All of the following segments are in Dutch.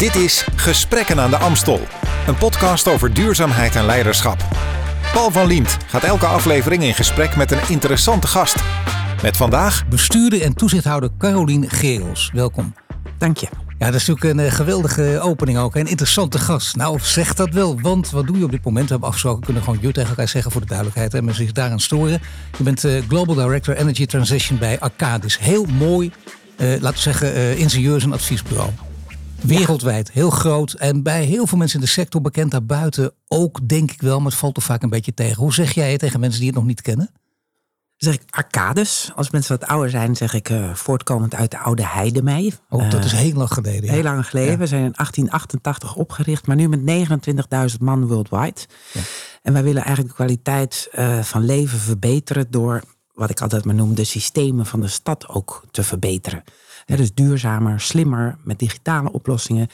Dit is Gesprekken aan de Amstel, een podcast over duurzaamheid en leiderschap. Paul van Liemt gaat elke aflevering in gesprek met een interessante gast. Met vandaag bestuurder en toezichthouder Carolien Gerels. Welkom. Dank je. Ja, dat is natuurlijk een eh, geweldige opening ook. Een interessante gast. Nou, zeg dat wel. Want wat doe je op dit moment? We hebben afgesproken, kunnen gewoon je tegen elkaar zeggen voor de duidelijkheid. En mensen zich daaraan storen. Je bent uh, Global Director Energy Transition bij Arcadis. Heel mooi, uh, laten we zeggen, uh, ingenieurs- en adviesbureau. Wereldwijd, heel groot. En bij heel veel mensen in de sector bekend daarbuiten ook, denk ik wel. Maar het valt toch vaak een beetje tegen. Hoe zeg jij het tegen mensen die het nog niet kennen? zeg ik arcades. Als mensen wat ouder zijn, zeg ik uh, voortkomend uit de oude Heidemei. Oh, dat is heel lang geleden. Ja. Heel lang geleden. Ja. We zijn in 1888 opgericht, maar nu met 29.000 man worldwide. Ja. En wij willen eigenlijk de kwaliteit uh, van leven verbeteren door, wat ik altijd maar noem, de systemen van de stad ook te verbeteren. He, dus duurzamer, slimmer, met digitale oplossingen.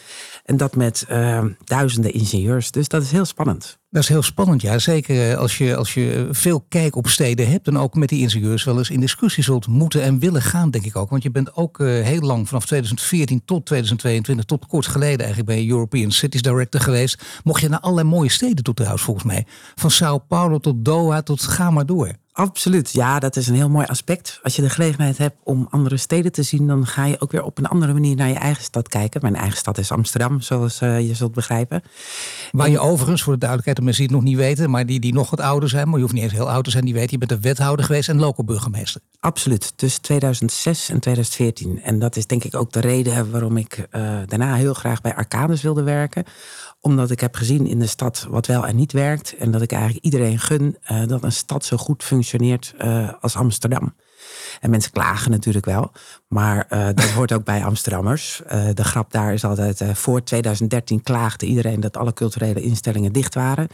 En dat met uh, duizenden ingenieurs. Dus dat is heel spannend. Dat is heel spannend, ja. Zeker als je, als je veel kijk op steden hebt en ook met die ingenieurs wel eens in discussie zult moeten en willen gaan, denk ik ook. Want je bent ook uh, heel lang, vanaf 2014 tot 2022, tot kort geleden eigenlijk bij European Cities Director geweest. Mocht je naar allerlei mooie steden toe trouwens, volgens mij. Van Sao Paulo tot Doha tot ga maar door. Absoluut, ja, dat is een heel mooi aspect. Als je de gelegenheid hebt om andere steden te zien, dan ga je ook weer op een andere manier naar je eigen stad kijken. Mijn eigen stad is Amsterdam, zoals uh, je zult begrijpen. Waar je overigens, voor de duidelijkheid, de mensen die het nog niet weten, maar die, die nog wat ouder zijn, maar je hoeft niet eens heel oud te zijn, die weten, je bent een wethouder geweest en local burgemeester. Absoluut, tussen 2006 en 2014. En dat is denk ik ook de reden waarom ik uh, daarna heel graag bij Arcades wilde werken omdat ik heb gezien in de stad wat wel en niet werkt. En dat ik eigenlijk iedereen gun uh, dat een stad zo goed functioneert uh, als Amsterdam. En mensen klagen natuurlijk wel. Maar uh, dat hoort ook bij Amsterdammers. de grap daar is altijd, voor 2013 klaagde iedereen dat alle culturele instellingen dicht waren.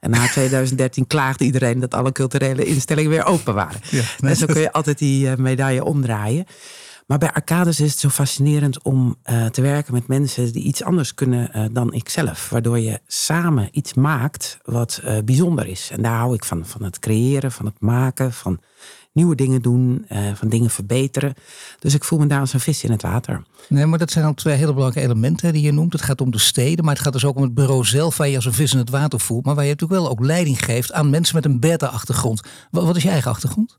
En na 2013 klaagde iedereen dat alle culturele instellingen weer open waren. Ja, nee. En zo kun je altijd die medaille omdraaien. Maar bij Arcades is het zo fascinerend om uh, te werken met mensen die iets anders kunnen uh, dan ikzelf. Waardoor je samen iets maakt wat uh, bijzonder is. En daar hou ik van. Van het creëren, van het maken, van nieuwe dingen doen, van dingen verbeteren. Dus ik voel me daar als een vis in het water. Nee, maar dat zijn al twee hele belangrijke elementen die je noemt. Het gaat om de steden, maar het gaat dus ook om het bureau zelf, waar je als een vis in het water voelt. Maar waar je natuurlijk wel ook leiding geeft aan mensen met een beta-achtergrond. Wat, wat is je eigen achtergrond?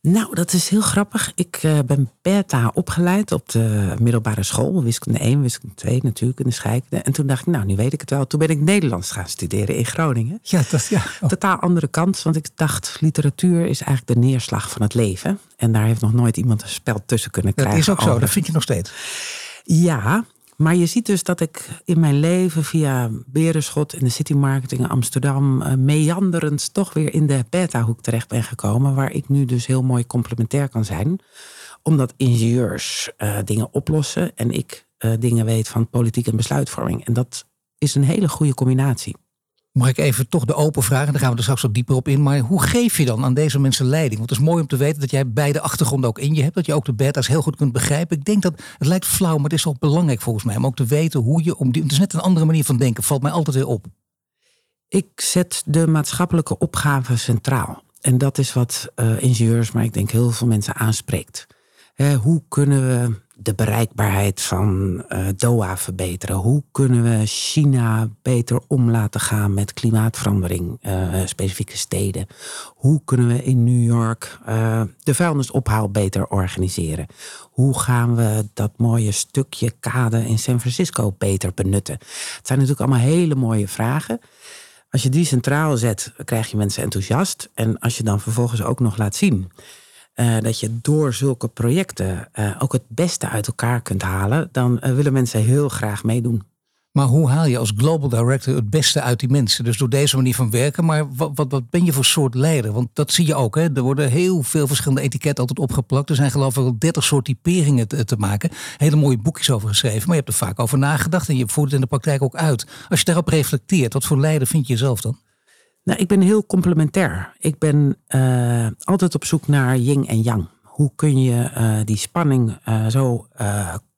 Nou, dat is heel grappig. Ik uh, ben beta opgeleid op de middelbare school. Wiskunde 1, wiskunde 2 natuurlijk, in de scheikunde. En toen dacht ik, nou, nu weet ik het wel. Toen ben ik Nederlands gaan studeren in Groningen. Ja, dat ja. Oh. Totaal andere kant, want ik dacht, literatuur is eigenlijk de neerslag van het leven. En daar heeft nog nooit iemand een spel tussen kunnen krijgen. Dat is ook zo, dat vind je nog steeds. Ja, maar je ziet dus dat ik in mijn leven via Berenschot in de city marketing in Amsterdam uh, meanderend toch weer in de beta-hoek terecht ben gekomen. Waar ik nu dus heel mooi complementair kan zijn. Omdat ingenieurs uh, dingen oplossen en ik uh, dingen weet van politiek en besluitvorming. En dat is een hele goede combinatie. Mag ik even toch de open vragen? Dan gaan we er straks wat dieper op in. Maar hoe geef je dan aan deze mensen leiding? Want het is mooi om te weten dat jij beide achtergronden ook in je hebt. Dat je ook de beta's heel goed kunt begrijpen. Ik denk dat het lijkt flauw, maar het is wel belangrijk volgens mij. Om ook te weten hoe je om die. Het is net een andere manier van denken. Valt mij altijd weer op. Ik zet de maatschappelijke opgave centraal. En dat is wat uh, ingenieurs, maar ik denk heel veel mensen aanspreekt. He, hoe kunnen we de bereikbaarheid van uh, Doha verbeteren? Hoe kunnen we China beter om laten gaan met klimaatverandering, uh, specifieke steden? Hoe kunnen we in New York uh, de vuilnisophaal beter organiseren? Hoe gaan we dat mooie stukje kade in San Francisco beter benutten? Het zijn natuurlijk allemaal hele mooie vragen. Als je die centraal zet, krijg je mensen enthousiast. En als je dan vervolgens ook nog laat zien uh, dat je door zulke projecten uh, ook het beste uit elkaar kunt halen, dan uh, willen mensen heel graag meedoen. Maar hoe haal je als global director het beste uit die mensen? Dus door deze manier van werken. Maar wat, wat, wat ben je voor soort leider? Want dat zie je ook. Hè? Er worden heel veel verschillende etiketten altijd opgeplakt. Er zijn geloof ik wel 30 soort typeringen te, te, maken. Hele mooie boekjes over geschreven. Maar je hebt er vaak over nagedacht. En je voert het in de praktijk ook uit. Als je daarop reflecteert, wat voor leider vind je jezelf dan? Nou, ik ben heel complementair. Ik ben uh, altijd op zoek naar yin en yang. Hoe kun je uh, die spanning uh, zo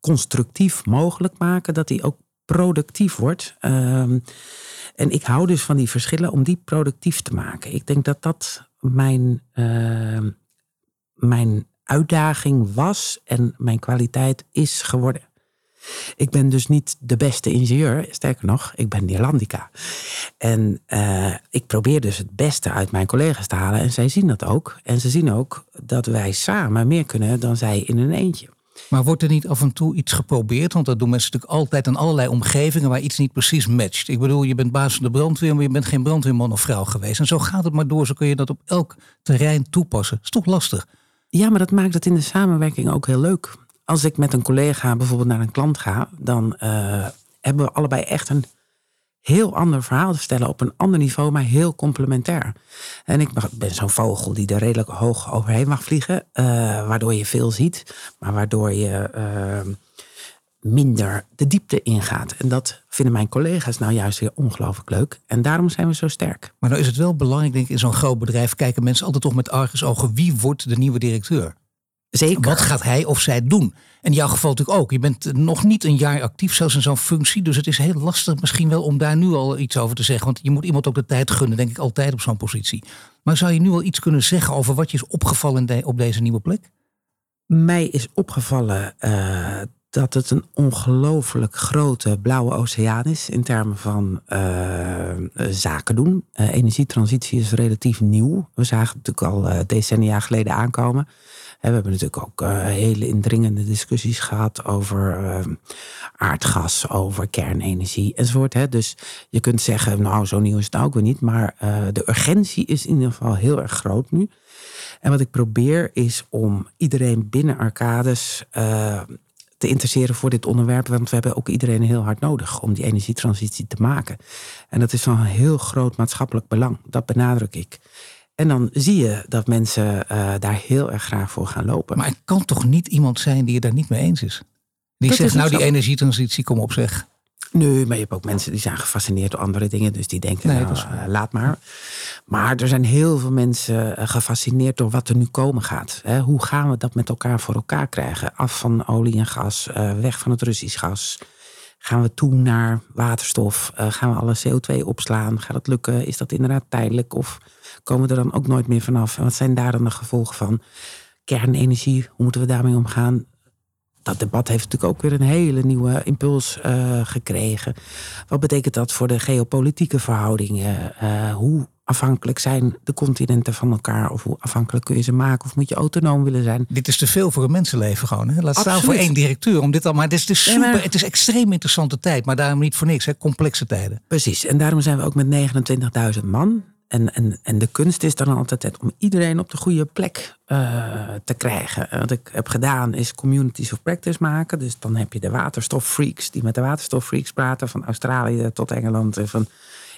constructief mogelijk maken dat die ook productief wordt? Ehm, en ik hou dus van die verschillen om die productief te maken. Ik denk dat dat mijn, mijn uitdaging was en mijn kwaliteit is geworden. Ik ben dus niet de beste ingenieur, sterker nog, ik ben Nederlandica. En uh, ik probeer dus het beste uit mijn collega's te halen en zij zien dat ook. En ze zien ook dat wij samen meer kunnen dan zij in een eentje. Maar wordt er niet af en toe iets geprobeerd? Want dat doen mensen natuurlijk altijd in allerlei omgevingen waar iets niet precies matcht. Ik bedoel, je bent baas van de brandweer, maar je bent geen brandweerman of vrouw geweest. En zo gaat het maar door. Zo kun je dat op elk terrein toepassen. Dat is toch lastig? Ja, maar dat maakt het in de samenwerking ook heel leuk. Als ik met een collega bijvoorbeeld naar een klant ga, dan uh, hebben we allebei echt een heel ander verhaal te vertellen op een ander niveau, maar heel complementair. En ik ben zo'n vogel die er redelijk hoog overheen mag vliegen, uh, waardoor je veel ziet, maar waardoor je uh, minder de diepte ingaat. En dat vinden mijn collega's nou juist weer ongelooflijk leuk. En daarom zijn we zo sterk. Maar nou is het wel belangrijk, denk ik, in zo'n groot bedrijf kijken mensen altijd toch met argusogen wie wordt de nieuwe directeur? Zeker. Wat gaat hij of zij doen? En in jouw geval natuurlijk ook. Je bent nog niet een jaar actief, zelfs in zo'n functie. Dus het is heel lastig misschien wel om daar nu al iets over te zeggen. Want je moet iemand ook de tijd gunnen, denk ik, altijd op zo'n positie. Maar zou je nu al iets kunnen zeggen over wat je is opgevallen op deze nieuwe plek? Mij is opgevallen uh, dat het een ongelooflijk grote blauwe oceaan is in termen van uh, zaken doen. Uh, energietransitie is relatief nieuw. We zagen het natuurlijk al decennia geleden aankomen. We hebben natuurlijk ook uh, hele indringende discussies gehad over uh, aardgas, over kernenergie enzovoort. Dus je kunt zeggen, nou zo nieuw is het ook weer niet. Maar uh, de urgentie is in ieder geval heel erg groot nu. En wat ik probeer is om iedereen binnen Arcades te interesseren voor dit onderwerp. Want we hebben ook iedereen heel hard nodig om die energietransitie te maken. En dat is van heel groot maatschappelijk belang. Dat benadruk ik. En dan zie je dat mensen uh, daar heel erg graag voor gaan lopen. Maar er kan toch niet iemand zijn die het daar niet mee eens is? Die dat zegt, nou die energietransitie, kom op zeg. Nee, maar je hebt ook mensen die zijn gefascineerd door andere dingen. Dus die denken, nee, nou, uh, laat maar. Maar er zijn heel veel mensen uh, gefascineerd door wat er nu komen gaat. Hè? Hoe gaan we dat met elkaar voor elkaar krijgen? Af van olie en gas, weg van het Russisch gas. Gaan we toe naar waterstof? gaan we alle CO2 opslaan? Gaat dat lukken? Is dat inderdaad tijdelijk? Of komen we er dan ook nooit meer vanaf? En wat zijn daar dan de gevolgen van? Kernenergie, hoe moeten we daarmee omgaan? Dat debat heeft natuurlijk ook weer een hele nieuwe impuls uh, gekregen. Wat betekent dat voor de geopolitieke verhoudingen? Uh, hoe afhankelijk zijn de continenten van elkaar? Of hoe afhankelijk kun je ze maken? Of moet je autonoom willen zijn? Dit is te veel voor een mensenleven gewoon. Hè? Laat staan voor één directeur. Om dit al, maar het is, dus super, ja, maar... het is extreem interessante tijd. Maar daarom niet voor niks. Hè? Complexe tijden. Precies. En daarom zijn we ook met 29.000 man en, en, en de kunst is dan altijd om iedereen op de goede plek uh, te krijgen. Wat ik heb gedaan is communities of practice maken. Dus dan heb je de waterstoffreaks die met de waterstoffreaks praten. Van Australië tot Engeland en van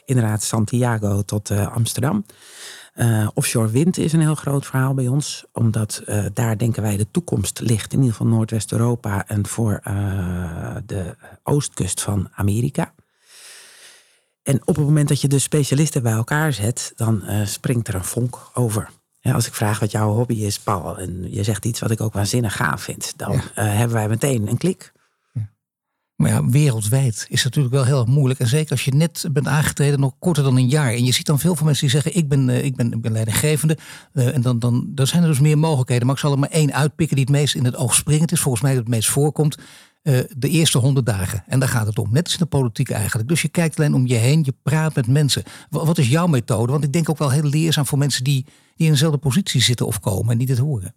inderdaad Santiago tot uh, Amsterdam. Uh, offshore wind is een heel groot verhaal bij ons. Omdat daar denken wij de toekomst ligt. In ieder geval Noordwest-Europa en voor de oostkust van Amerika. En op het moment dat je de specialisten bij elkaar zet, dan springt er een vonk over. Ja, als ik vraag wat jouw hobby is, Paul, en je zegt iets wat ik ook waanzinnig gaaf vind, dan ja. hebben wij meteen een klik. Maar ja, wereldwijd is het natuurlijk wel heel erg moeilijk. En zeker als je net bent aangetreden, nog korter dan een jaar. En je ziet dan veel van mensen die zeggen: Ik ben, uh, ik ben, leidinggevende. en dan, dan, dan zijn er dus meer mogelijkheden. Maar ik zal er maar één uitpikken die het meest in het oog springend is. Volgens mij dat het meest voorkomt. Uh, de eerste honderd dagen. En daar gaat het om. Net als in de politiek eigenlijk. Dus je kijkt alleen om je heen, je praat met mensen. Wat, wat is jouw methode? Want ik denk ook wel heel leerzaam voor mensen die, die in dezelfde positie zitten of komen en die dit horen.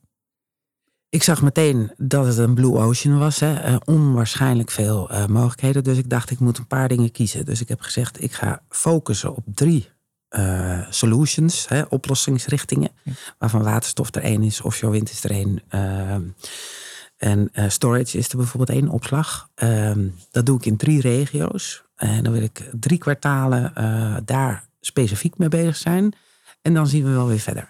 Ik zag meteen dat het een blue ocean was. Hè. Uh, onwaarschijnlijk veel uh, mogelijkheden. Dus ik dacht, ik moet een paar dingen kiezen. Dus ik heb gezegd, ik ga focussen op drie uh, solutions, hè, oplossingsrichtingen. Ja. Waarvan waterstof er één is, offshore wind is er één. Ehm, en storage is er bijvoorbeeld één opslag. Um, dat doe ik in drie regio's. En dan wil ik drie kwartalen daar specifiek mee bezig zijn. En dan zien we wel weer verder.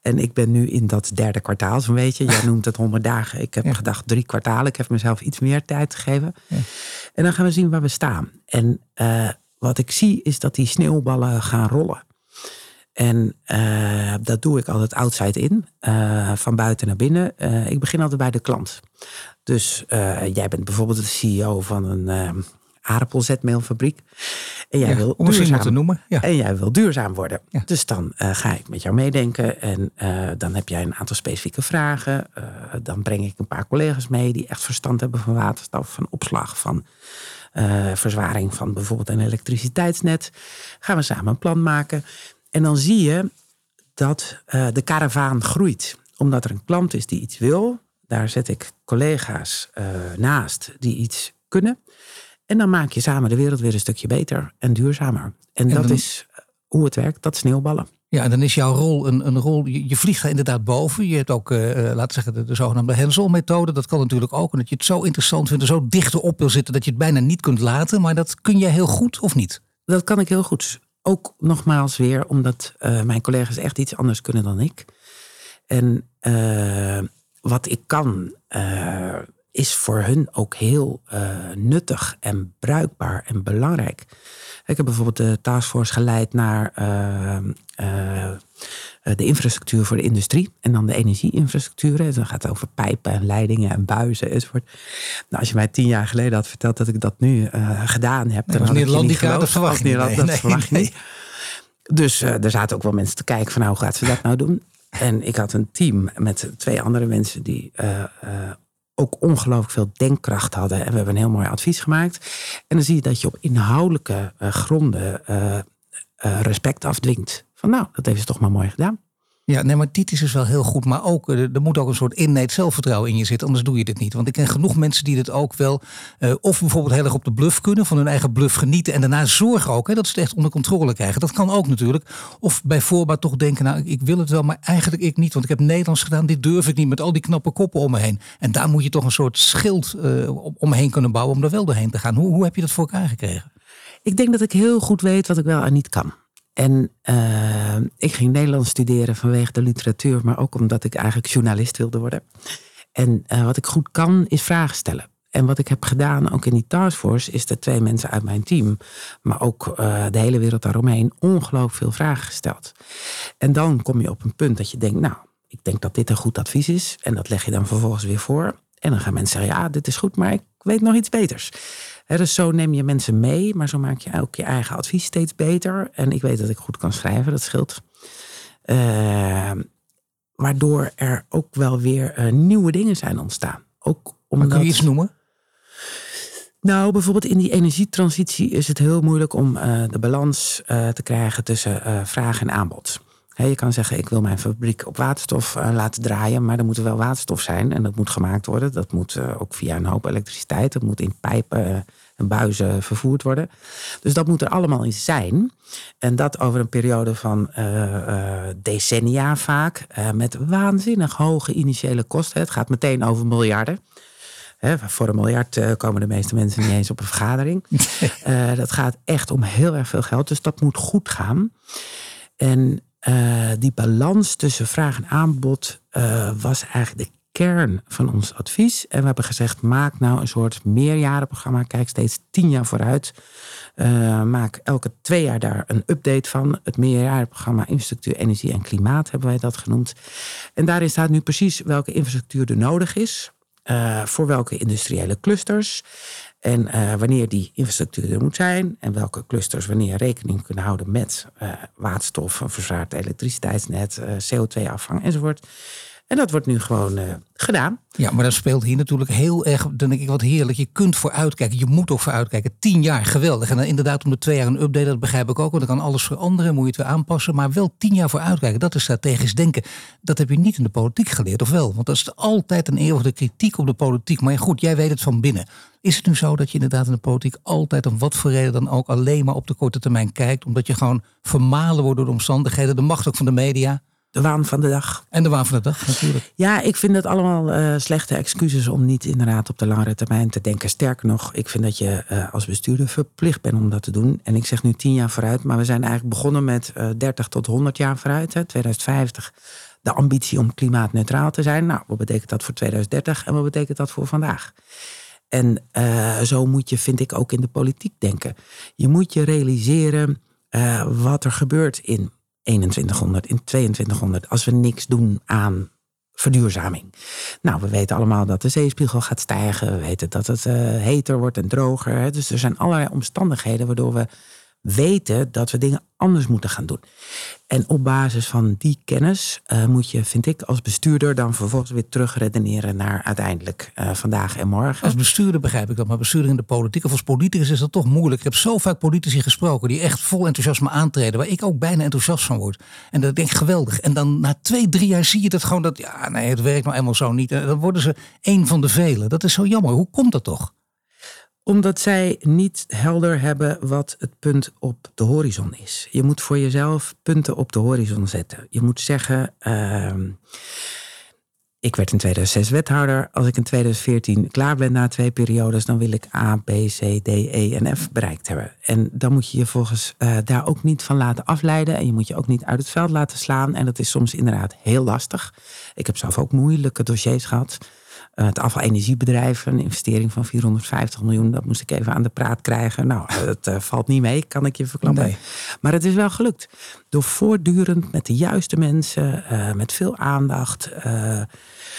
En ik ben nu in dat derde kwartaal, zo'n beetje. Jij noemt het honderd dagen. Ik heb ja. gedacht drie kwartalen. Ik heb mezelf iets meer tijd gegeven. Ja. En dan gaan we zien waar we staan. En uh, wat ik zie is dat die sneeuwballen gaan rollen. En uh, dat doe ik altijd outside in, uh, van buiten naar binnen. Ik begin altijd bij de klant. Dus jij bent bijvoorbeeld de CEO van een aardappelzetmeelfabriek. En jij Ja, wil om duurzaam te noemen. Ja. en jij wil duurzaam worden. Ja. Dus dan eh, ga ik met jou meedenken. En eh, dan heb jij een aantal specifieke vragen. Eh, dan breng ik een paar collega's mee die echt verstand hebben van waterstof, van opslag, van verzwaring van bijvoorbeeld een elektriciteitsnet. Gaan we samen een plan maken. En dan zie je dat de karavaan groeit. Omdat er een klant is die iets wil. Daar zet ik collega's naast die iets kunnen. En dan maak je samen de wereld weer een stukje beter en duurzamer. En, dat dan- is eh, hoe het werkt, dat sneeuwballen. Ja, en dan is jouw rol een, een rol. Je, je vliegt daar inderdaad boven. Je hebt ook, eh, eh, laten we zeggen, de, de zogenaamde Hensel-methode. Dat kan natuurlijk ook. En dat je het zo interessant vindt, er zo dicht op wil zitten dat je het bijna niet kunt laten. Maar dat kun jij heel goed of niet? Dat kan ik heel goed. Ook nogmaals weer, omdat mijn collega's echt iets anders kunnen dan ik. En wat ik kan, is voor hun ook heel eh, nuttig en bruikbaar en belangrijk. Ik heb bijvoorbeeld de taskforce geleid naar eh, eh, de infrastructuur voor de industrie en dan de energieinfrastructuur. Dus dan gaat het over pijpen en leidingen en buizen enzovoort. Nou, als je mij tien jaar geleden had verteld dat ik dat nu gedaan heb, als dan had ik je niet dat verwacht niet. Nederland- Nee, dat nee, verwacht nee. niet. Dus er zaten ook wel mensen te kijken van nou, hoe gaat ze dat nou doen? En ik had een team met twee andere mensen die eh, ook ongelooflijk veel denkkracht hadden. En we hebben een heel mooi advies gemaakt. En dan zie je dat je op inhoudelijke eh, gronden eh, eh, respect afdwingt. Van nou, dat heeft ze toch maar mooi gedaan. Ja, nee, maar dit is dus wel heel goed. Maar ook, eh, er moet ook een soort innate zelfvertrouwen in je zitten. Anders doe je dit niet. Want ik ken genoeg mensen die dit ook wel... eh, of bijvoorbeeld heel erg op de bluff kunnen. Van hun eigen bluff genieten. En daarna zorgen ook hè, dat ze het echt onder controle krijgen. Dat kan ook natuurlijk. Of bij voorbaat toch denken... nou, ik wil het wel, maar eigenlijk ik niet. Want ik heb Nederlands gedaan. Dit durf ik niet met al die knappe koppen om me heen. En daar moet je toch een soort schild eh, om- omheen kunnen bouwen... om er wel doorheen te gaan. Hoe, hoe heb je dat voor elkaar gekregen? Ik denk dat ik heel goed weet wat ik wel en niet kan. En eh, ik ging Nederlands studeren vanwege de literatuur, maar ook omdat ik eigenlijk journalist wilde worden. En eh, wat ik goed kan, is vragen stellen. En wat ik heb gedaan, ook in die taskforce, is dat twee mensen uit mijn team, maar ook eh, de hele wereld daaromheen, ongelooflijk veel vragen gesteld. En dan kom je op een punt dat je denkt, nou, ik denk dat dit een goed advies is. En dat leg je dan vervolgens weer voor. En dan gaan mensen zeggen, ja, dit is goed, maar ik weet nog iets beters. Dus zo neem je mensen mee, maar zo maak je ook je eigen advies steeds beter. En ik weet dat ik goed kan schrijven, dat scheelt. Eh, waardoor er ook wel weer eh, nieuwe dingen zijn ontstaan. Ook Maar omdat, kun je iets noemen? nou, bijvoorbeeld in die energietransitie is het heel moeilijk om eh, de balans eh, te krijgen tussen vraag en aanbod. Je kan zeggen, ik wil mijn fabriek op waterstof laten draaien, maar er moet er wel waterstof zijn en dat moet gemaakt worden. Dat moet ook via een hoop elektriciteit, dat moet in pijpen en buizen vervoerd worden. Dus dat moet er allemaal in zijn. En dat over een periode van eh, eh, decennia vaak, eh, met waanzinnig hoge initiële kosten. Het gaat meteen over miljarden. Hè, voor een miljard komen de meeste mensen niet eens op een vergadering. Dat gaat echt om heel erg veel geld. Dus dat moet goed gaan. En die balans tussen vraag en aanbod was eigenlijk de kern van ons advies. En we hebben gezegd, maak nou een soort meerjarenprogramma. Kijk steeds tien jaar vooruit. Eh, maak elke twee jaar daar een update van. Het meerjarenprogramma Infrastructuur, Energie en Klimaat hebben wij dat genoemd. En daarin staat nu precies welke infrastructuur er nodig is. eh, voor welke industriële clusters. En eh, wanneer die infrastructuur er moet zijn. En welke clusters wanneer rekening kunnen houden met waterstof, een elektriciteitsnet, eh, CO2-afvang enzovoort. En dat wordt nu gewoon eh, gedaan. Ja, maar dat speelt hier natuurlijk heel erg, denk ik wat heerlijk. Je kunt vooruitkijken, je moet ook vooruitkijken. Tien jaar, geweldig. En dan inderdaad om de twee jaar een update, dat begrijp ik ook. Want dan kan alles veranderen, moet je het weer aanpassen. Maar wel tien jaar vooruitkijken, dat is strategisch denken. Dat heb je niet in de politiek geleerd, of wel? Want dat is altijd een eeuwige kritiek op de politiek. Maar goed, jij weet het van binnen. Is het nu zo dat je inderdaad in de politiek altijd, om wat voor reden dan ook, alleen maar op de korte termijn kijkt? Omdat je gewoon vermalen wordt door de omstandigheden, de macht ook van de media De waan van de dag. en de waan van de dag natuurlijk. Ja, ik vind dat allemaal eh, slechte excuses om niet inderdaad op de langere termijn te denken. Sterker nog, ik vind dat je eh, als bestuurder verplicht bent om dat te doen. En ik zeg nu tien jaar vooruit, maar we zijn eigenlijk begonnen met eh 30 tot 100 jaar vooruit. Hè, 2050 de ambitie om klimaatneutraal te zijn. Nou, wat betekent dat voor 2030 en wat betekent dat voor vandaag? En zo moet je, vind ik, ook in de politiek denken. Je moet je realiseren wat er gebeurt in 2100, in 2200, als we niks doen aan verduurzaming. Nou, we weten allemaal dat de zeespiegel gaat stijgen. We weten dat het uh, heter wordt en droger. Hè? Dus er zijn allerlei omstandigheden waardoor we weten dat we dingen anders moeten gaan doen. En op basis van die kennis uh, moet je, vind ik, als bestuurder dan vervolgens weer terugredeneren naar uiteindelijk uh, vandaag en morgen. Als bestuurder begrijp ik dat, maar bestuurder in de politiek of als politicus is dat toch moeilijk. Ik heb zo vaak politici gesproken die echt vol enthousiasme aantreden, waar ik ook bijna enthousiast van word. En dat denk ik geweldig. En dan na twee, drie jaar zie je dat gewoon dat, ja, nee, het werkt nou eenmaal zo niet. En dan worden ze één van de velen. Dat is zo jammer. Hoe komt dat toch? Omdat zij niet helder hebben wat het punt op de horizon is. Je moet voor jezelf punten op de horizon zetten. Je moet zeggen. Uh, ik werd in 2006 wethouder. Als ik in 2014 klaar ben na twee periodes, dan wil ik A, B, C, D, E en F bereikt hebben. En dan moet je je volgens uh, daar ook niet van laten afleiden. En je moet je ook niet uit het veld laten slaan. En dat is soms inderdaad heel lastig. Ik heb zelf ook moeilijke dossiers gehad. Uh, het afvalenergiebedrijf, een investering van 450 miljoen, dat moest ik even aan de praat krijgen. Nou, dat uh, valt niet mee, kan ik je verklappen. Nee. Maar het is wel gelukt. Door voortdurend met de juiste mensen, uh, met veel aandacht,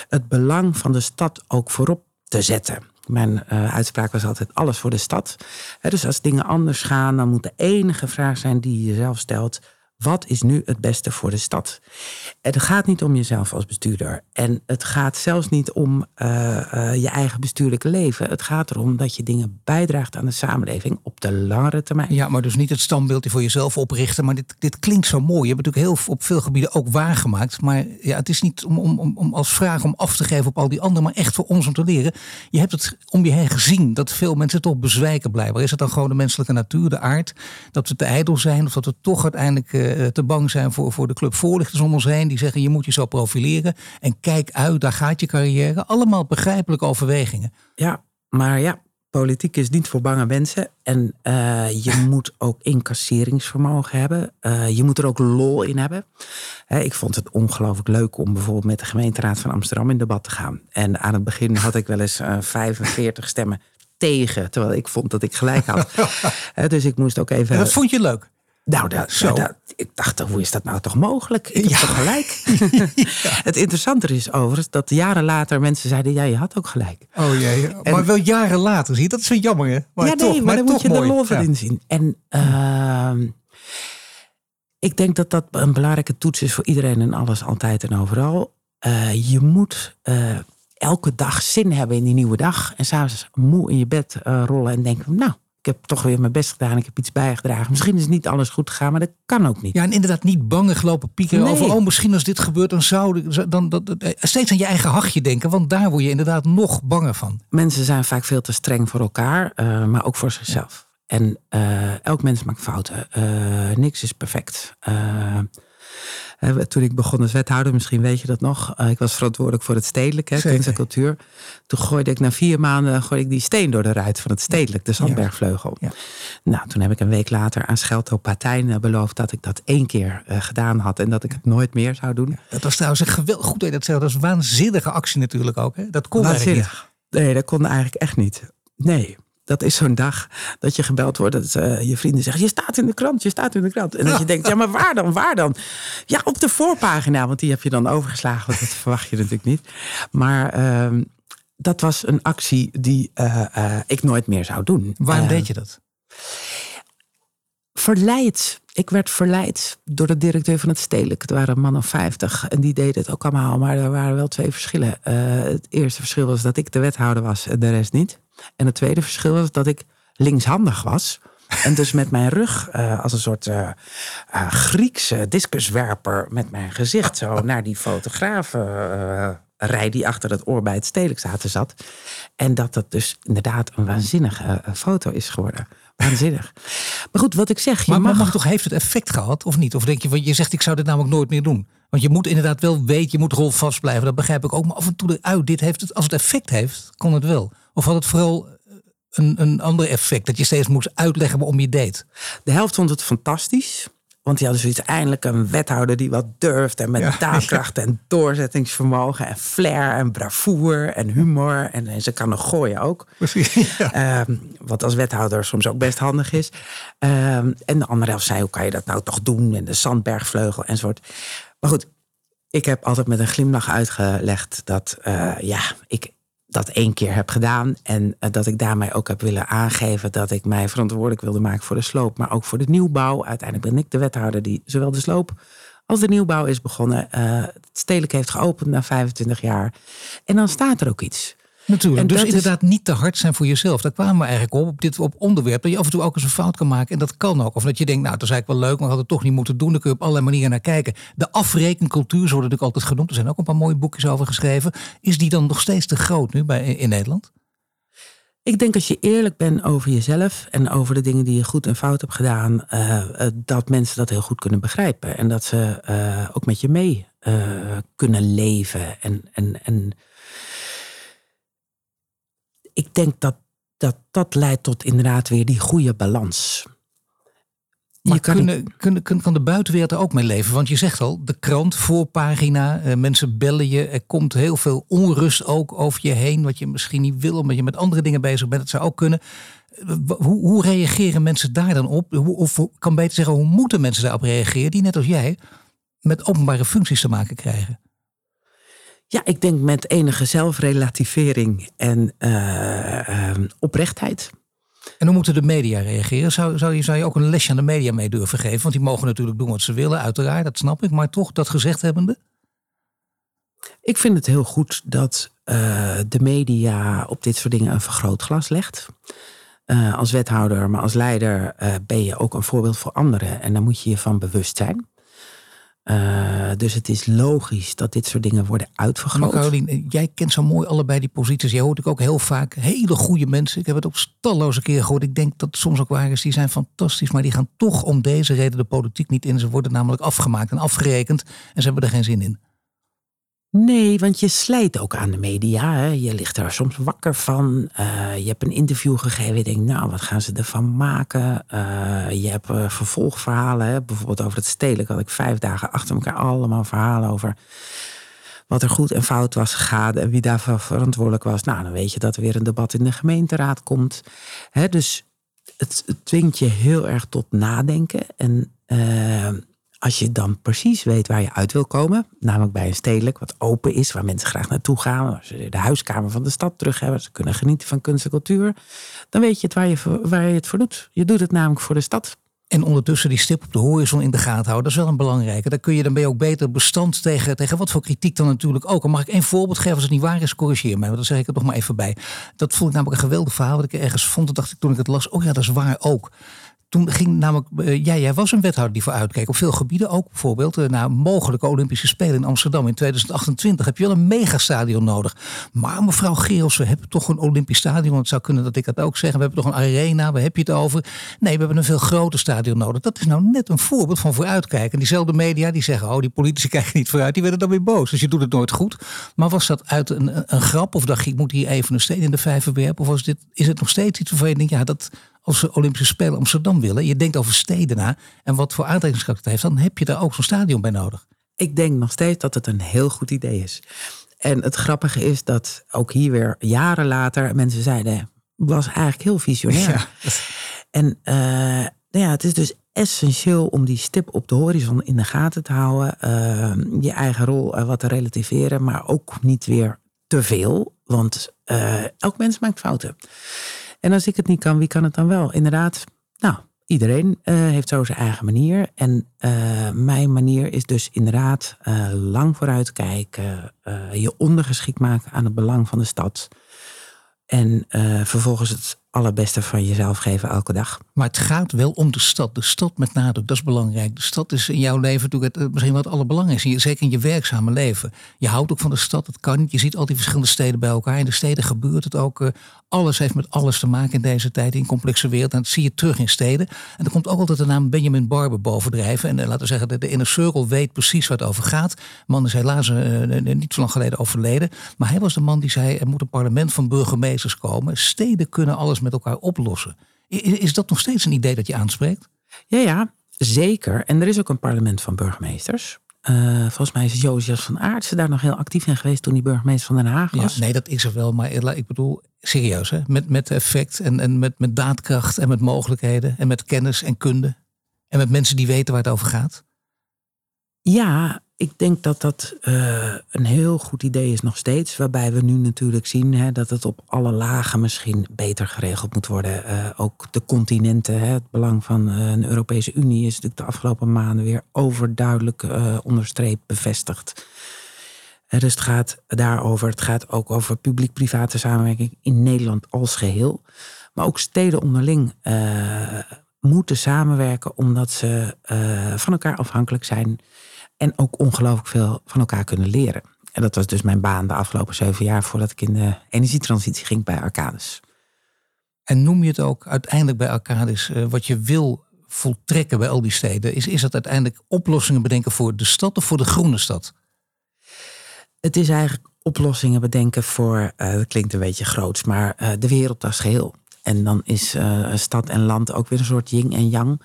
het belang van de stad ook voorop te zetten. Mijn uitspraak was altijd alles voor de stad. Dus als dingen anders gaan, dan moet de enige vraag zijn die je jezelf stelt wat is nu het beste voor de stad? Het gaat niet om jezelf als bestuurder. En het gaat zelfs niet om uh, uh, je eigen bestuurlijke leven. Het gaat erom dat je dingen bijdraagt aan de samenleving op de langere termijn. Ja, maar dus niet het standbeeld voor jezelf oprichten. Maar dit, dit klinkt zo mooi. Je hebt natuurlijk heel op veel gebieden ook waargemaakt. Maar ja, het is niet om, om, om als vraag om af te geven op al die anderen, maar echt voor ons om te leren. Je hebt het om je heen gezien dat veel mensen toch bezwijken blijven. Is het dan gewoon de menselijke natuur, de aard, dat we te ijdel zijn of dat we toch uiteindelijk uh, te bang zijn voor, voor de club voorlichters om ons heen. Die zeggen je moet je zo profileren. En kijk uit, daar gaat je carrière. Allemaal begrijpelijke overwegingen. Ja, maar ja, politiek is niet voor bange mensen. En uh, je moet ook incasseringsvermogen hebben. Uh, je moet er ook lol in hebben. He, ik vond het ongelooflijk leuk om bijvoorbeeld met de gemeenteraad van Amsterdam in debat te gaan. En aan het begin had ik wel eens uh, 45 stemmen tegen. Terwijl ik vond dat ik gelijk had. dus ik moest ook even. En dat vond je leuk? Nou, dat, Zo. Dat, ik dacht, hoe is dat nou toch mogelijk? Ik ja. toch gelijk? ja. Het interessante is overigens dat jaren later mensen zeiden... ja, je had ook gelijk. Oh jee, en, maar wel jaren later, zie je? Dat is zo jammer, hè? Maar ja, nee, toch, maar, maar dan moet je mooi. de lol ja. zien. En uh, ik denk dat dat een belangrijke toets is voor iedereen en alles, altijd en overal. Uh, je moet... Uh, elke dag zin hebben in die nieuwe dag. En s'avonds moe in je bed uh, rollen en denken... nou, ik heb toch weer mijn best gedaan. Ik heb iets bijgedragen. Misschien is niet alles goed gegaan, maar dat kan ook niet. Ja, en inderdaad niet bangig lopen piekeren nee. over... oh, misschien als dit gebeurt, dan zou... Dan, dan, dan, steeds aan je eigen hachje denken. Want daar word je inderdaad nog banger van. Mensen zijn vaak veel te streng voor elkaar, uh, maar ook voor zichzelf. Ja. En uh, elk mens maakt fouten. Uh, niks is perfect. Toen ik begon als wethouder, misschien weet je dat nog. Ik was verantwoordelijk voor het stedelijk, hè, kunst en cultuur. Toen gooide ik na vier maanden gooide ik die steen door de ruit van het stedelijk, de Zandbergvleugel. Ja. Nou, toen heb ik een week later aan Schelto Patijn beloofd dat ik dat één keer uh, gedaan had en dat ik het nooit meer zou doen. Dat was trouwens een geweldig goed dat Dat was een waanzinnige actie natuurlijk ook. Hè? Dat kon Waanzinnig. Nee, dat kon eigenlijk echt niet. Nee, dat is zo'n dag dat je gebeld wordt. Dat uh, je vrienden zeggen: Je staat in de krant, je staat in de krant. En dat je denkt: Ja, maar waar dan? Waar dan? Ja, op de voorpagina, want die heb je dan overgeslagen. Want dat verwacht je natuurlijk niet. Maar uh, dat was een actie die uh, ik nooit meer zou doen. Waarom deed je dat? Verleid. Ik werd verleid door de directeur van het stedelijk. Het waren een man of 50 en die deden het ook allemaal. Maar er waren wel twee verschillen. het eerste verschil was dat ik de wethouder was en de rest niet. En het tweede verschil was dat ik linkshandig was. En dus met mijn rug uh, als een soort uh, Griekse discuswerper met mijn gezicht zo naar die fotografenrij die achter het oor bij het stedelijk zaten zat. En dat dat dus inderdaad een waanzinnige foto is geworden. Waanzinnig. Maar goed, wat ik zeg. Je maar, mag... maar toch heeft het effect gehad, of niet? Of denk je, je zegt ik zou dit namelijk nooit meer doen. Want je moet inderdaad wel weten, je moet rol vast blijven. Dat begrijp ik ook. Maar af en toe uit, dit heeft het, als het effect heeft, kon het wel. Of had het vooral een, een ander effect? Dat je steeds moest uitleggen waarom je deed? De helft vond het fantastisch. Want die hadden zoiets eindelijk een wethouder die wat durft. En met ja, daadkracht en doorzettingsvermogen. En flair en bravoure en humor. En, en ze kan nog gooien ook. Ja. Um, wat als wethouder soms ook best handig is. Um, en de andere helft zei, hoe kan je dat nou toch doen? En de Zandbergvleugel enzovoort. Maar goed, ik heb altijd met een glimlach uitgelegd dat uh, ja, ik dat één keer heb gedaan. En uh, dat ik daarmee ook heb willen aangeven dat ik mij verantwoordelijk wilde maken voor de sloop, maar ook voor de nieuwbouw. Uiteindelijk ben ik de wethouder die zowel de sloop als de nieuwbouw is begonnen. Uh, het stedelijk heeft geopend na 25 jaar. En dan staat er ook iets. Natuurlijk. En dus inderdaad niet te hard zijn voor jezelf. Daar kwamen we eigenlijk op, op dit op onderwerp. Dat je af en toe ook eens een fout kan maken. En dat kan ook. Of dat je denkt, nou, dat is eigenlijk wel leuk, maar we hadden het toch niet moeten doen. Dan kun je op allerlei manieren naar kijken. De afrekencultuur, zo wordt natuurlijk altijd genoemd. Er zijn ook een paar mooie boekjes over geschreven. Is die dan nog steeds te groot nu bij, in Nederland? Ik denk als je eerlijk bent over jezelf en over de dingen die je goed en fout hebt gedaan, uh, dat mensen dat heel goed kunnen begrijpen. En dat ze uh, ook met je mee kunnen leven. En, en, en ik denk dat, dat dat leidt tot inderdaad weer die goede balans. Maar kan, kunnen, kunnen, kan de buitenwereld er ook mee leven? Want je zegt al, de krant, voorpagina, eh, mensen bellen je. Er komt heel veel onrust ook over je heen. Wat je misschien niet wil, omdat je met andere dingen bezig bent. Dat zou ook kunnen. Hoe, hoe reageren mensen daar dan op? Of kan beter zeggen, hoe moeten mensen daarop reageren? Die net als jij met openbare functies te maken krijgen. Ja, ik denk met enige zelfrelativering en uh, uh, oprechtheid. En hoe moeten de media reageren? Zou, zou, je, zou je ook een lesje aan de media mee durven geven? Want die mogen natuurlijk doen wat ze willen, uiteraard, dat snap ik. Maar toch, dat gezegd hebbende? Ik vind het heel goed dat uh, de media op dit soort dingen een vergrootglas legt. Uh, als wethouder, maar als leider uh, ben je ook een voorbeeld voor anderen. En daar moet je je van bewust zijn. Uh, dus het is logisch dat dit soort dingen worden uitvergroot. Maar Caroline, jij kent zo mooi allebei die posities. Jij hoort ook heel vaak hele goede mensen. Ik heb het ook talloze keer gehoord. Ik denk dat het soms ook waar is. Die zijn fantastisch, maar die gaan toch om deze reden de politiek niet in. Ze worden namelijk afgemaakt en afgerekend. En ze hebben er geen zin in. Nee, want je slijt ook aan de media. Hè. Je ligt er soms wakker van. Uh, je hebt een interview gegeven. Je denkt, nou, wat gaan ze ervan maken? Uh, je hebt uh, vervolgverhalen. Hè. Bijvoorbeeld over het stedelijk had ik vijf dagen achter elkaar allemaal verhalen over wat er goed en fout was gegaan en wie daarvoor verantwoordelijk was. Nou, dan weet je dat er weer een debat in de gemeenteraad komt. Hè, dus het, het dwingt je heel erg tot nadenken. En als je dan precies weet waar je uit wil komen, namelijk bij een stedelijk wat open is, waar mensen graag naartoe gaan, waar ze de huiskamer van de stad terug hebben, ze kunnen genieten van kunst en cultuur, dan weet je het waar je, waar je het voor doet. Je doet het namelijk voor de stad. En ondertussen die stip op de horizon in de gaten houden, dat is wel een belangrijke. Dan kun je dan ben je ook beter bestand tegen, tegen wat voor kritiek dan natuurlijk ook. Mag ik één voorbeeld geven als het niet waar is, corrigeer mij. Want dan zeg ik het nog maar even bij. Dat vond ik namelijk een geweldig verhaal wat ik ergens vond. Toen dacht ik toen ik het las, oh ja, dat is waar ook toen ging namelijk, ja, jij was een wethouder die voor uitkeek. Op veel gebieden ook bijvoorbeeld. Uh, naar mogelijke Olympische Spelen in Amsterdam in 2028 heb je wel een megastadion nodig. Maar mevrouw Geels, we hebben toch een Olympisch stadion. Het zou kunnen dat ik dat ook zeg. We hebben toch een arena, waar heb je het over? Nee, we hebben een veel groter stadion nodig. Dat is nou net een voorbeeld van vooruitkijken. En diezelfde media die zeggen, oh die politici kijken niet vooruit. Die werden dan weer boos. Dus je doet het nooit goed. Maar was dat uit een, een grap? Of dacht je, ik moet hier even een steen in de vijver werpen? Of was dit, is het nog steeds iets waarvan je denkt, ja dat als ze Olympische Spelen Amsterdam willen, je denkt over steden na en wat voor aantrekkingskracht het heeft, dan heb je daar ook zo'n stadion bij nodig. Ik denk nog steeds dat het een heel goed idee is. En het grappige is dat ook hier weer jaren later mensen zeiden, was eigenlijk heel visionair. Ja. En uh, nou ja, het is dus essentieel om die stip op de horizon in de gaten te houden. Uh, je eigen rol uh, wat te relativeren, maar ook niet weer te veel. Want elk mens maakt fouten. En als ik het niet kan, wie kan het dan wel? Inderdaad, nou, iedereen uh, heeft zo zijn eigen manier. En uh, mijn manier is dus inderdaad uh, lang vooruitkijken, je ondergeschikt maken aan het belang van de stad. En vervolgens het allerbeste van jezelf geven elke dag. Maar het gaat wel om de stad. De stad met nadruk, dat is belangrijk. De stad is in jouw leven natuurlijk het, misschien wat allerbelangrijkste. Zeker in je werkzame leven. Je houdt ook van de stad, het kan niet. Je ziet al die verschillende steden bij elkaar. In de steden gebeurt het ook. Alles heeft met alles te maken in deze tijd, in complexe wereld. En dat zie je terug in steden. En er komt ook altijd de naam Benjamin Barber bovendrijven. En uh, laten we zeggen, de, de Inner Circle weet precies waar het over gaat. De man is helaas uh, niet zo lang geleden overleden. Maar hij was de man die zei, er moet een parlement van burgemeesters komen. Steden kunnen alles met elkaar oplossen. Is, is dat nog steeds een idee dat je aanspreekt? Ja, ja, zeker. En er is ook een parlement van burgemeesters. Uh, volgens mij is Josias van Aartsen daar nog heel actief in geweest toen die burgemeester van Den Haag was. Ja, nee, dat is er wel. Maar ik bedoel, serieus, hè? Met, met effect en, en met, met daadkracht en met mogelijkheden en met kennis en kunde. En met mensen die weten waar het over gaat. Ja, ik denk dat dat uh, een heel goed idee is nog steeds. Waarbij we nu natuurlijk zien hè, dat het op alle lagen misschien beter geregeld moet worden. Uh, ook de continenten, hè, het belang van uh, een Europese Unie is natuurlijk de afgelopen maanden weer overduidelijk onderstreept bevestigd. dus het gaat daarover. Het gaat ook over publiek-private samenwerking in Nederland als geheel. Maar ook steden onderling moeten samenwerken omdat ze van elkaar afhankelijk zijn en ook ongelooflijk veel van elkaar kunnen leren. En dat was dus mijn baan de afgelopen zeven jaar voordat ik in de energietransitie ging bij Arcadis. En noem je het ook uiteindelijk bij Arcadis uh, wat je wil voltrekken bij al die steden? Is, is dat uiteindelijk oplossingen bedenken voor de stad of voor de groene stad? Het is eigenlijk oplossingen bedenken voor, uh, dat klinkt een beetje groots, maar uh, de wereld als geheel. En dan is uh, stad en land ook weer een soort yin en yang.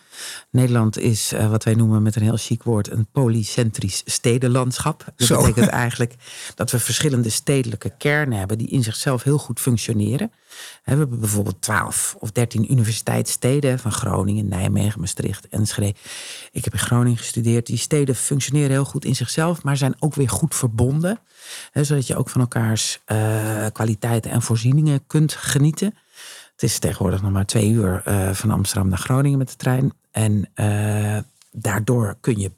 Nederland is uh, wat wij noemen met een heel chic woord een polycentrisch stedenlandschap. Dat Zo. betekent eigenlijk dat we verschillende stedelijke kernen hebben die in zichzelf heel goed functioneren. We hebben bijvoorbeeld 12 of 13 universiteitssteden van Groningen, Nijmegen, Maastricht, Enschede. Ik heb in Groningen gestudeerd. Die steden functioneren heel goed in zichzelf, maar zijn ook weer goed verbonden. zodat je ook van elkaars uh, kwaliteiten en voorzieningen kunt genieten. Het is tegenwoordig nog maar twee uur uh, van Amsterdam naar Groningen met de trein. En uh, daardoor kun je,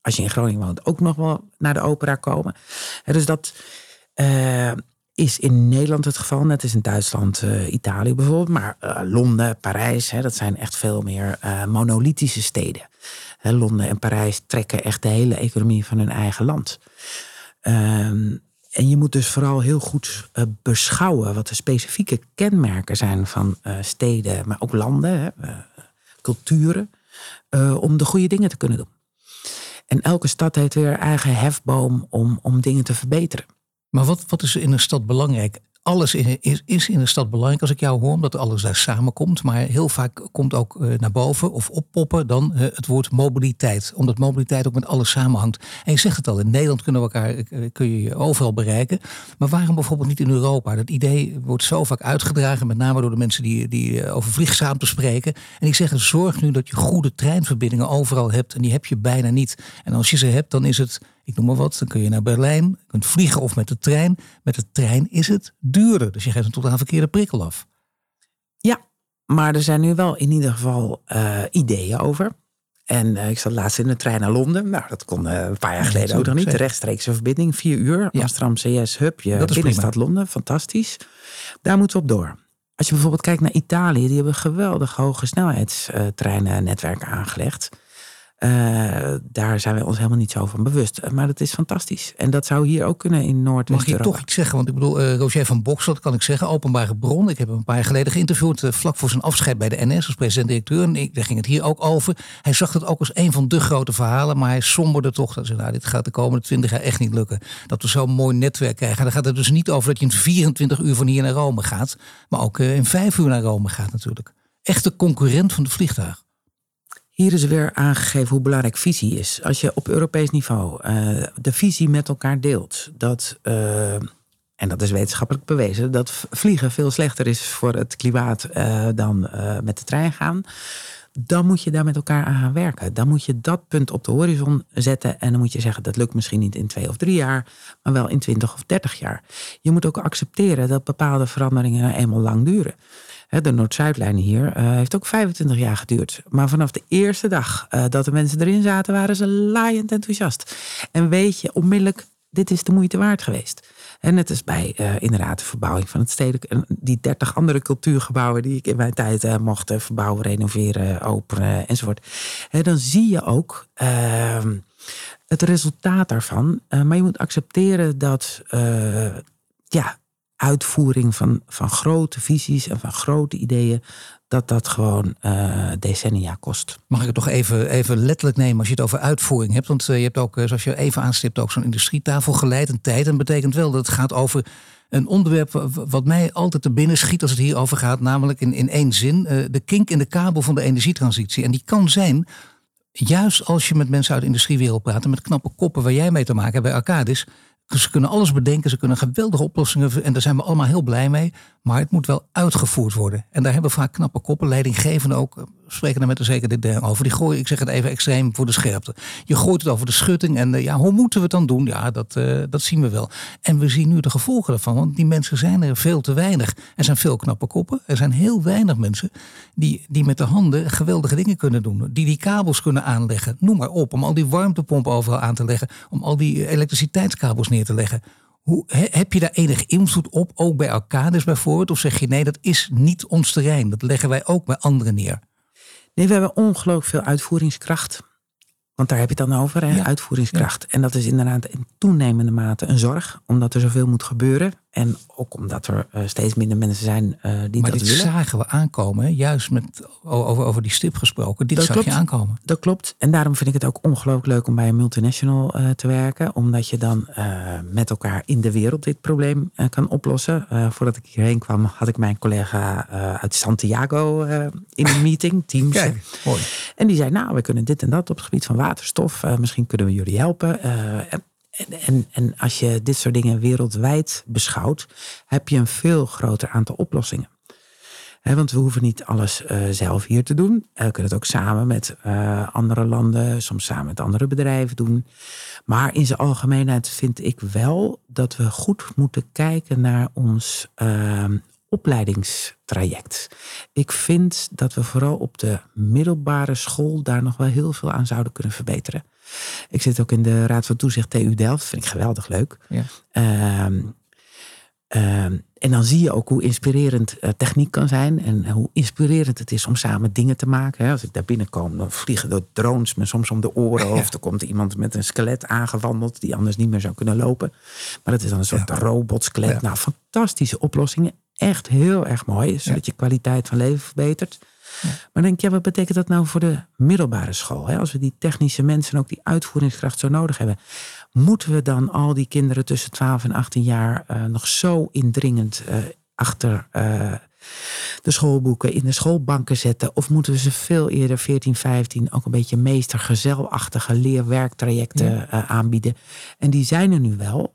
als je in Groningen woont, ook nog wel naar de opera komen. En dus dat uh, is in Nederland het geval. Net is in Duitsland, Italië bijvoorbeeld. Maar Londen, Parijs, hè, dat zijn echt veel meer monolithische steden. Hè, Londen en Parijs trekken echt de hele economie van hun eigen land. Ehm, en je moet dus vooral heel goed uh, beschouwen wat de specifieke kenmerken zijn van uh, steden, maar ook landen, hè, uh, culturen, om de goede dingen te kunnen doen. En elke stad heeft weer eigen hefboom om, om dingen te verbeteren. Maar wat, wat is in een stad belangrijk? Alles is, is in de stad belangrijk als ik jou hoor, omdat alles daar samenkomt. Maar heel vaak komt ook eh, naar boven of oppoppen dan eh, het woord mobiliteit. Omdat mobiliteit ook met alles samenhangt. En je zegt het al, in Nederland kunnen we elkaar, eh, kun je je overal bereiken. Maar waarom bijvoorbeeld niet in Europa? Dat idee wordt zo vaak uitgedragen, met name door de mensen die, die over vliegzaamte spreken. En die zeggen, zorg nu dat je goede treinverbindingen overal hebt. En die heb je bijna niet. En als je ze hebt, dan is het ik noem maar wat, dan kun je naar Berlijn, je kunt vliegen of met de trein. Met de trein is het duurder, dus je geeft een totaal verkeerde prikkel af. Ja, maar er zijn nu wel in ieder geval uh, ideeën over. En uh, ik zat laatst in de trein naar Londen. Nou, dat kon uh, een paar jaar geleden ook nog niet. De rechtstreekse verbinding, vier uur. Ja. Amsterdam CS Hub, je binnenstad Londen. Fantastisch. Daar moeten we op door. Als je bijvoorbeeld kijkt naar Italië, die hebben geweldig hoge snelheidstreinen-netwerk aangelegd. Uh, daar zijn we ons helemaal niet zo van bewust. Maar dat is fantastisch. En dat zou hier ook kunnen in noord Mag je toch iets zeggen? Want ik bedoel, uh, Roger van Boksel, dat kan ik zeggen, openbare bron. Ik heb hem een paar jaar geleden geïnterviewd, vlak voor zijn afscheid bij de NS als president-directeur. En ik, daar ging het hier ook over. Hij zag het ook als een van de grote verhalen, maar hij somberde toch. Dat zei, nou, dit gaat de komende twintig jaar echt niet lukken. Dat we zo'n mooi netwerk krijgen. Dan gaat het dus niet over dat je in 24 uur van hier naar Rome gaat, maar ook in vijf uur naar Rome gaat natuurlijk. Echte concurrent van de vliegtuig. Hier is weer aangegeven hoe belangrijk visie is. Als je op Europees niveau uh, de visie met elkaar deelt, dat, uh, en dat is wetenschappelijk bewezen, dat vliegen veel slechter is voor het klimaat uh, dan met de trein gaan, dan moet je daar met elkaar aan gaan werken. Dan moet je dat punt op de horizon zetten en dan moet je zeggen dat lukt misschien niet in twee of drie jaar, maar wel in twintig of dertig jaar. Je moet ook accepteren dat bepaalde veranderingen nou eenmaal lang duren. De Noord-Zuidlijn hier uh, heeft ook 25 jaar geduurd. Maar vanaf de eerste dag uh, dat de mensen erin zaten, waren ze laaiend enthousiast. En weet je onmiddellijk, dit is de moeite waard geweest. En net als bij uh, inderdaad de verbouwing van het stedelijk. En die 30 andere cultuurgebouwen die ik in mijn tijd mocht verbouwen, renoveren, openen enzovoort. dan zie je ook ehm, het resultaat daarvan. maar je moet accepteren dat ja, uitvoering van, van grote visies en van grote ideeën, dat dat gewoon uh, decennia kost. Mag ik het toch even, even letterlijk nemen als je het over uitvoering hebt? Want uh, je hebt ook, eh, zoals je even aanstipt, ook zo'n industrietafel geleid een tijd. En dat betekent wel dat het gaat over een onderwerp wat mij altijd te binnen schiet als het hierover gaat. Namelijk in, in één zin, de kink in de kabel van de energietransitie. En die kan zijn juist als je met mensen uit de industriewereld praat, met knappe koppen waar jij mee te maken hebt bij Arcadis, ze kunnen alles bedenken, ze kunnen geweldige oplossingen en daar zijn we allemaal heel blij mee. Maar het moet wel uitgevoerd worden. En daar hebben we vaak knappe koppen, leidinggevenden ook, spreken daar met een zeker dit over. Die gooien, ik zeg het even extreem voor de scherpte. Je gooit het over de schutting en ja, hoe moeten we het dan doen? Ja, dat, dat zien we wel. En we zien nu de gevolgen ervan, want die mensen zijn er veel te weinig. Er zijn veel knappe koppen. Er zijn heel weinig mensen die, die met de handen geweldige dingen kunnen doen. Die die kabels kunnen aanleggen. Noem maar op. Om al die warmtepompen overal aan te leggen. Om al die elektriciteitskabels neer te leggen. Hoe, heb je daar enig invloed op, ook bij arcades bijvoorbeeld? Of zeg je nee, dat is niet ons terrein. Dat leggen wij ook bij anderen neer. Nee, we hebben ongelooflijk veel uitvoeringskracht. Want daar heb je het dan over, hè? uitvoeringskracht. En dat is inderdaad in toenemende mate een zorg, omdat er zoveel moet gebeuren. En ook omdat er uh, steeds minder mensen zijn uh, die maar dat dit zagen we aankomen, juist met, over, over die stip gesproken. Dit dat zag je aankomen. Dat klopt. En daarom vind ik het ook ongelooflijk leuk om bij een multinational uh, te werken. Omdat je dan met elkaar in de wereld dit probleem kan oplossen. voordat ik hierheen kwam, had ik mijn collega uit Santiago in een meeting, Teams. Kijk, mooi. En die zei, nou, we kunnen dit en dat op het gebied van waterstof. misschien kunnen we jullie helpen. En, en, en als je dit soort dingen wereldwijd beschouwt, heb je een veel groter aantal oplossingen. want we hoeven niet alles uh, zelf hier te doen. Uh, we kunnen het ook samen met uh, andere landen, soms samen met andere bedrijven doen. Maar in zijn algemeenheid vind ik wel dat we goed moeten kijken naar ons ehm, opleidingstraject. Ik vind dat we vooral op de middelbare school daar nog wel heel veel aan zouden kunnen verbeteren. Ik zit ook in de Raad van Toezicht TU Delft. Vind ik geweldig leuk. Ja. Ehm, ehm, en dan zie je ook hoe inspirerend uh, techniek kan zijn. En hoe inspirerend het is om samen dingen te maken. Als ik daar binnenkom, dan vliegen de drones me soms om de oren. Of er komt iemand met een skelet aangewandeld die anders niet meer zou kunnen lopen. Maar dat is dan een soort ja. robotskelet. Nou, fantastische oplossingen. Echt heel erg mooi. Zodat je kwaliteit van leven verbetert. Maar denk je, ja, wat betekent dat nou voor de middelbare school? Hè? Als we die technische mensen en ook die uitvoeringskracht zo nodig hebben, moeten we dan al die kinderen tussen 12 en 18 jaar uh, nog zo indringend uh, achter uh, de schoolboeken in de schoolbanken zetten? Of moeten we ze veel eerder, 14, 15, ook een beetje meestergezelachtige leerwerktrajecten ja. aanbieden? En die zijn er nu wel.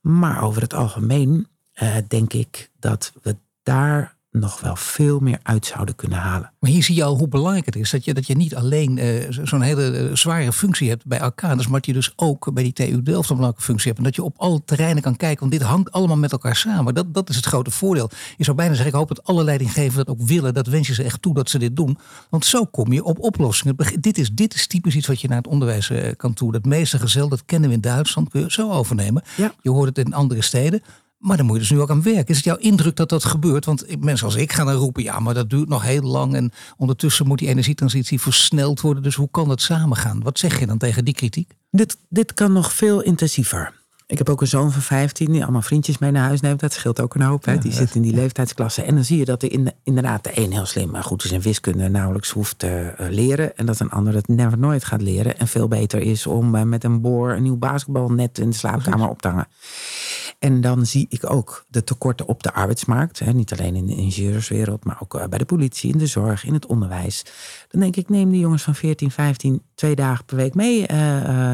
Maar over het algemeen denk ik dat we daar nog wel veel meer uit zouden kunnen halen. Maar hier zie je al hoe belangrijk het is dat je, dat je niet alleen uh, zo'n hele uh, zware functie hebt bij arcades, maar dat je dus ook bij die TU Delft een belangrijke functie hebt. En dat je op alle terreinen kan kijken, want dit hangt allemaal met elkaar samen. Dat, dat is het grote voordeel. Je zou bijna zeggen, ik hoop dat alle leidinggevenden dat ook willen. Dat wens je ze echt toe dat ze dit doen. Want zo kom je op oplossingen. Dit is, dit is typisch iets wat je naar het onderwijs kan toe. Dat meeste gezel, dat kennen we in Duitsland, kun je zo overnemen. Ja. Je hoort het in andere steden. Maar dan moet je dus nu ook aan werken. Is het jouw indruk dat dat gebeurt? Want mensen als ik gaan dan roepen, ja, maar dat duurt nog heel lang. En ondertussen moet die energietransitie versneld worden. Dus hoe kan dat samengaan? Wat zeg je dan tegen die kritiek? Dit, dit kan nog veel intensiever. Ik heb ook een zoon van 15 die allemaal vriendjes mee naar huis neemt. Dat scheelt ook een hoop. Hè? Die zit in die leeftijdsklasse. En dan zie je dat er in de, inderdaad de een heel slim maar goed is in wiskunde nauwelijks hoeft te uh, leren. En dat een ander het never nooit gaat leren. En veel beter is om uh, met een boor een nieuw basketbalnet in de slaapkamer op te hangen. En dan zie ik ook de tekorten op de arbeidsmarkt. Hè? Niet alleen in de ingenieurswereld, maar ook uh, bij de politie, in de zorg, in het onderwijs. Dan denk ik, neem die jongens van 14, 15 twee dagen per week mee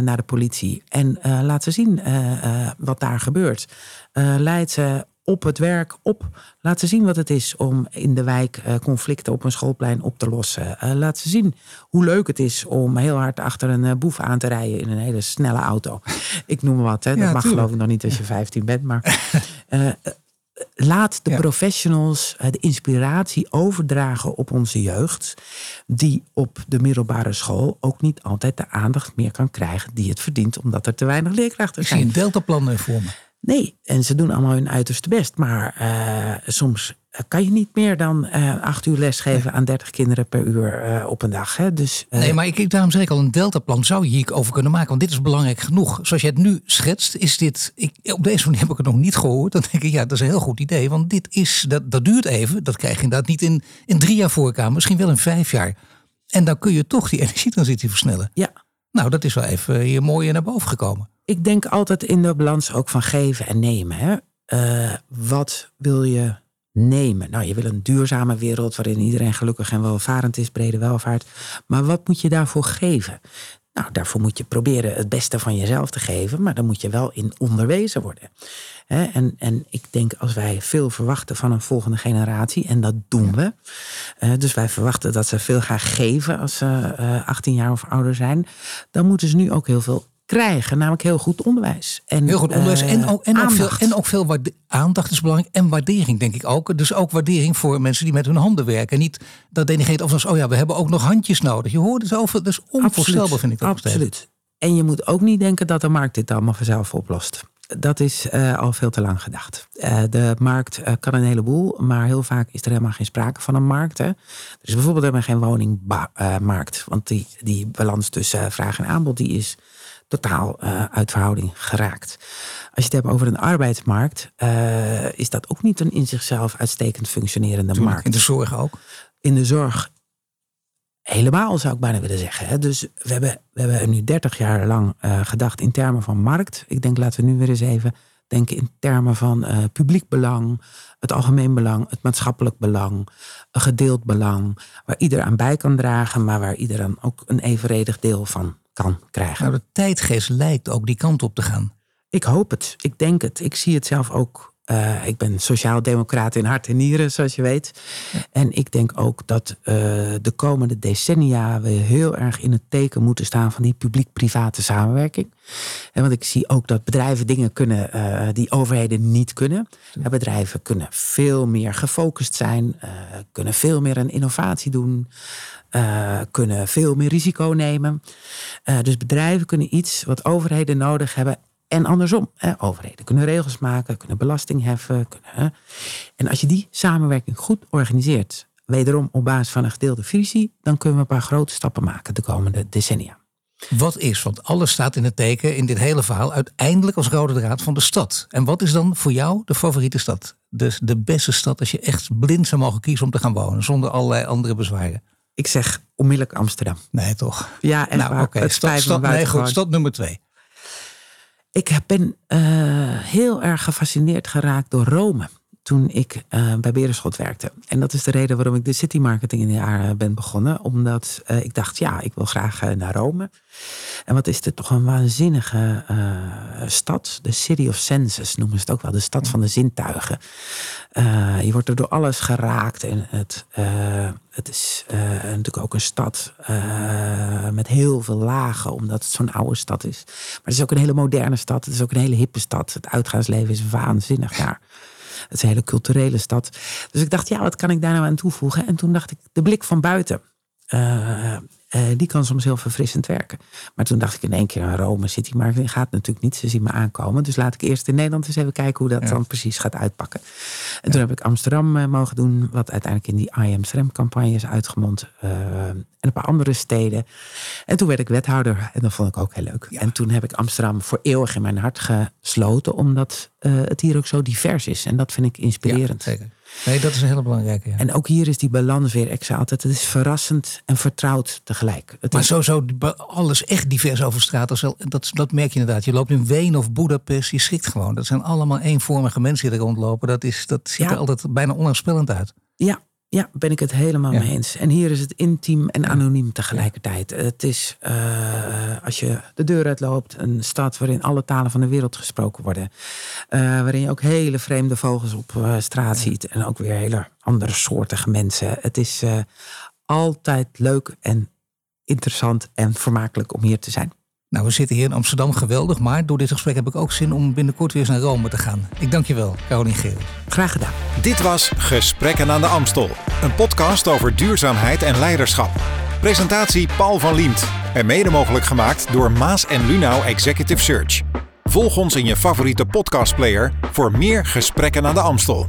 naar de politie. En laat ze zien uh, wat daar gebeurt. Uh, leid ze op het werk op. Laat ze zien wat het is om in de wijk uh, conflicten op een schoolplein op te lossen. laat ze zien hoe leuk het is om heel hard achter een boef aan te rijden in een hele snelle auto. Ik noem maar wat, hè. dat ja, mag tuurlijk. geloof ik nog niet als je 15 bent. Maar laat de ja. professionals de inspiratie overdragen op onze jeugd, die op de middelbare school ook niet altijd de aandacht meer kan krijgen die het verdient, omdat er te weinig leerkrachten zijn. Ik zie een deltaplan voor me. Nee, en ze doen allemaal hun uiterste best, maar uh, soms kan je niet meer dan uh, acht uur lesgeven aan 30 kinderen per uur uh, op een dag. Hè? Dus. Nee, maar ik, daarom zeg ik al, een deltaplan zou je hier over kunnen maken. Want dit is belangrijk genoeg. Zoals je het nu schetst, is dit... Ik, op deze manier heb ik het nog niet gehoord. Dan denk ik, ja, dat is een heel goed idee. Want dit is, dat, dat duurt even. Dat krijg je inderdaad niet in, in drie jaar voor elkaar. Misschien wel in vijf jaar. En dan kun je toch die energietransitie versnellen. Ja. Nou, dat is wel even hier mooi naar boven gekomen. Ik denk altijd in de balans ook van geven en nemen. Hè? wat wil je nemen. Nou, je wil een duurzame wereld waarin iedereen gelukkig en welvarend is, brede welvaart. Maar wat moet je daarvoor geven? Nou, daarvoor moet je proberen het beste van jezelf te geven, maar dan moet je wel in onderwezen worden. En, en ik denk als wij veel verwachten van een volgende generatie, en dat doen we. Dus wij verwachten dat ze veel gaan geven als ze 18 jaar of ouder zijn. Dan moeten ze nu ook heel veel krijgen, namelijk heel goed onderwijs. En, heel goed onderwijs en, ook, en, ook veel, en ook veel aandacht is belangrijk. En waardering, denk ik ook. Dus ook waardering voor mensen die met hun handen werken. Niet dat denigeert of als, oh ja, we hebben ook nog handjes nodig. Je hoort het over, dus onvoorstelbaar vind ik dat Absoluut. En je moet ook niet denken dat de markt dit allemaal vanzelf oplost. Dat is uh, al veel te lang gedacht. Uh, de markt uh, kan een heleboel, maar heel vaak is er helemaal geen sprake van een markt. Hè. Er is bijvoorbeeld helemaal geen woningmarkt. want die, die balans tussen vraag en aanbod die is totaal uh, uit verhouding geraakt. Als je het hebt over een arbeidsmarkt, uh, is dat ook niet een in zichzelf uitstekend functionerende markt. In de zorg ook? In de zorg helemaal zou ik bijna willen zeggen. Hè. Dus we hebben, we hebben nu 30 jaar lang uh, gedacht in termen van markt. Ik denk laten we nu weer eens even denken in termen van uh, publiek belang, het algemeen belang, het maatschappelijk belang, een gedeeld belang, waar ieder aan bij kan dragen, maar waar ieder dan ook een evenredig deel van kan krijgen. Nou, de tijdgeest lijkt ook die kant op te gaan. Ik hoop het. Ik denk het. Ik zie het zelf ook uh, ik ben sociaal-democraat in hart en nieren, zoals je weet. En ik denk ook dat uh, de komende decennia we heel erg in het teken moeten staan van die publiek-private samenwerking. En want ik zie ook dat bedrijven dingen kunnen uh, die overheden niet kunnen. Ja, bedrijven kunnen veel meer gefocust zijn, kunnen veel meer aan innovatie doen. Uh, kunnen veel meer risico nemen. Uh, dus bedrijven kunnen iets wat overheden nodig hebben en andersom, hè, overheden kunnen regels maken, kunnen belasting heffen. En als je die samenwerking goed organiseert, wederom op basis van een gedeelde visie, dan kunnen we een paar grote stappen maken de komende decennia. Wat is, want alles staat in het teken in dit hele verhaal, uiteindelijk als rode draad van de stad. En wat is dan voor jou de favoriete stad? Dus de beste stad als je echt blind zou mogen kiezen om te gaan wonen, zonder allerlei andere bezwaren. Ik zeg onmiddellijk Amsterdam. Nee, toch? Ja, echt nou, oké. Okay. Nee, goed, nummer twee. Ik ben uh, heel erg gefascineerd geraakt door Rome toen ik uh, bij Berenschot werkte. En dat is de reden waarom ik de city marketing in de jaren ben begonnen. Omdat uh, ik dacht, ja, ik wil graag uh, naar Rome. En wat is dit toch een waanzinnige stad. De City of Senses noemen ze het ook wel. De stad van de zintuigen. je wordt er door alles geraakt. En het, het is natuurlijk ook een stad met heel veel lagen. Omdat het zo'n oude stad is. Maar het is ook een hele moderne stad. Het is ook een hele hippe stad. Het uitgaansleven is waanzinnig daar. Het is een hele culturele stad. Dus ik dacht, ja, wat kan ik daar nou aan toevoegen? En toen dacht ik, de blik van buiten. Uh, uh, die kan soms heel verfrissend werken. Maar toen dacht ik in één keer aan Rome City. Maar dat gaat natuurlijk niet. Ze zien me aankomen. Dus laat ik eerst in Nederland eens even kijken hoe dat dan precies gaat uitpakken. En toen heb ik Amsterdam uh, mogen doen. Wat uiteindelijk in die I Amsterdam campagne is uitgemond. Uh, en een paar andere steden. En toen werd ik wethouder. En dat vond ik ook heel leuk. En toen heb ik Amsterdam voor eeuwig in mijn hart gesloten. Omdat het hier ook zo divers is. En dat vind ik inspirerend. zeker. Nee, dat is een hele belangrijke. Ja. En ook hier is die balans weer. Altijd, het is verrassend en vertrouwd tegelijk. Het maar is... sowieso alles echt divers over straat. Dat, dat merk je inderdaad. Je loopt in Wenen of Budapest, je schrikt gewoon. Dat zijn allemaal eenvormige mensen die er rondlopen. Dat, is, dat ziet ja. er altijd bijna onaanspellend uit. Ja, ja, ben ik het helemaal mee eens. En hier is het intiem en anoniem tegelijkertijd. Het is, uh, als je de deur uitloopt, een stad waarin alle talen van de wereld gesproken worden. Uh, waarin je ook hele vreemde vogels op uh, straat ziet. En ook weer hele andere soortige mensen. Het is altijd leuk en interessant en vermakelijk om hier te zijn. Nou, we zitten hier in Amsterdam geweldig, maar door dit gesprek heb ik ook zin om binnenkort weer eens naar Rome te gaan. Ik dank je wel, Carolien Geel. Graag gedaan. Dit was Gesprekken aan de Amstel, een podcast over duurzaamheid en leiderschap. Presentatie Paul van Liemt en mede mogelijk gemaakt door Maas en Lunau Executive Search. Volg ons in je favoriete podcastplayer voor meer Gesprekken aan de Amstel.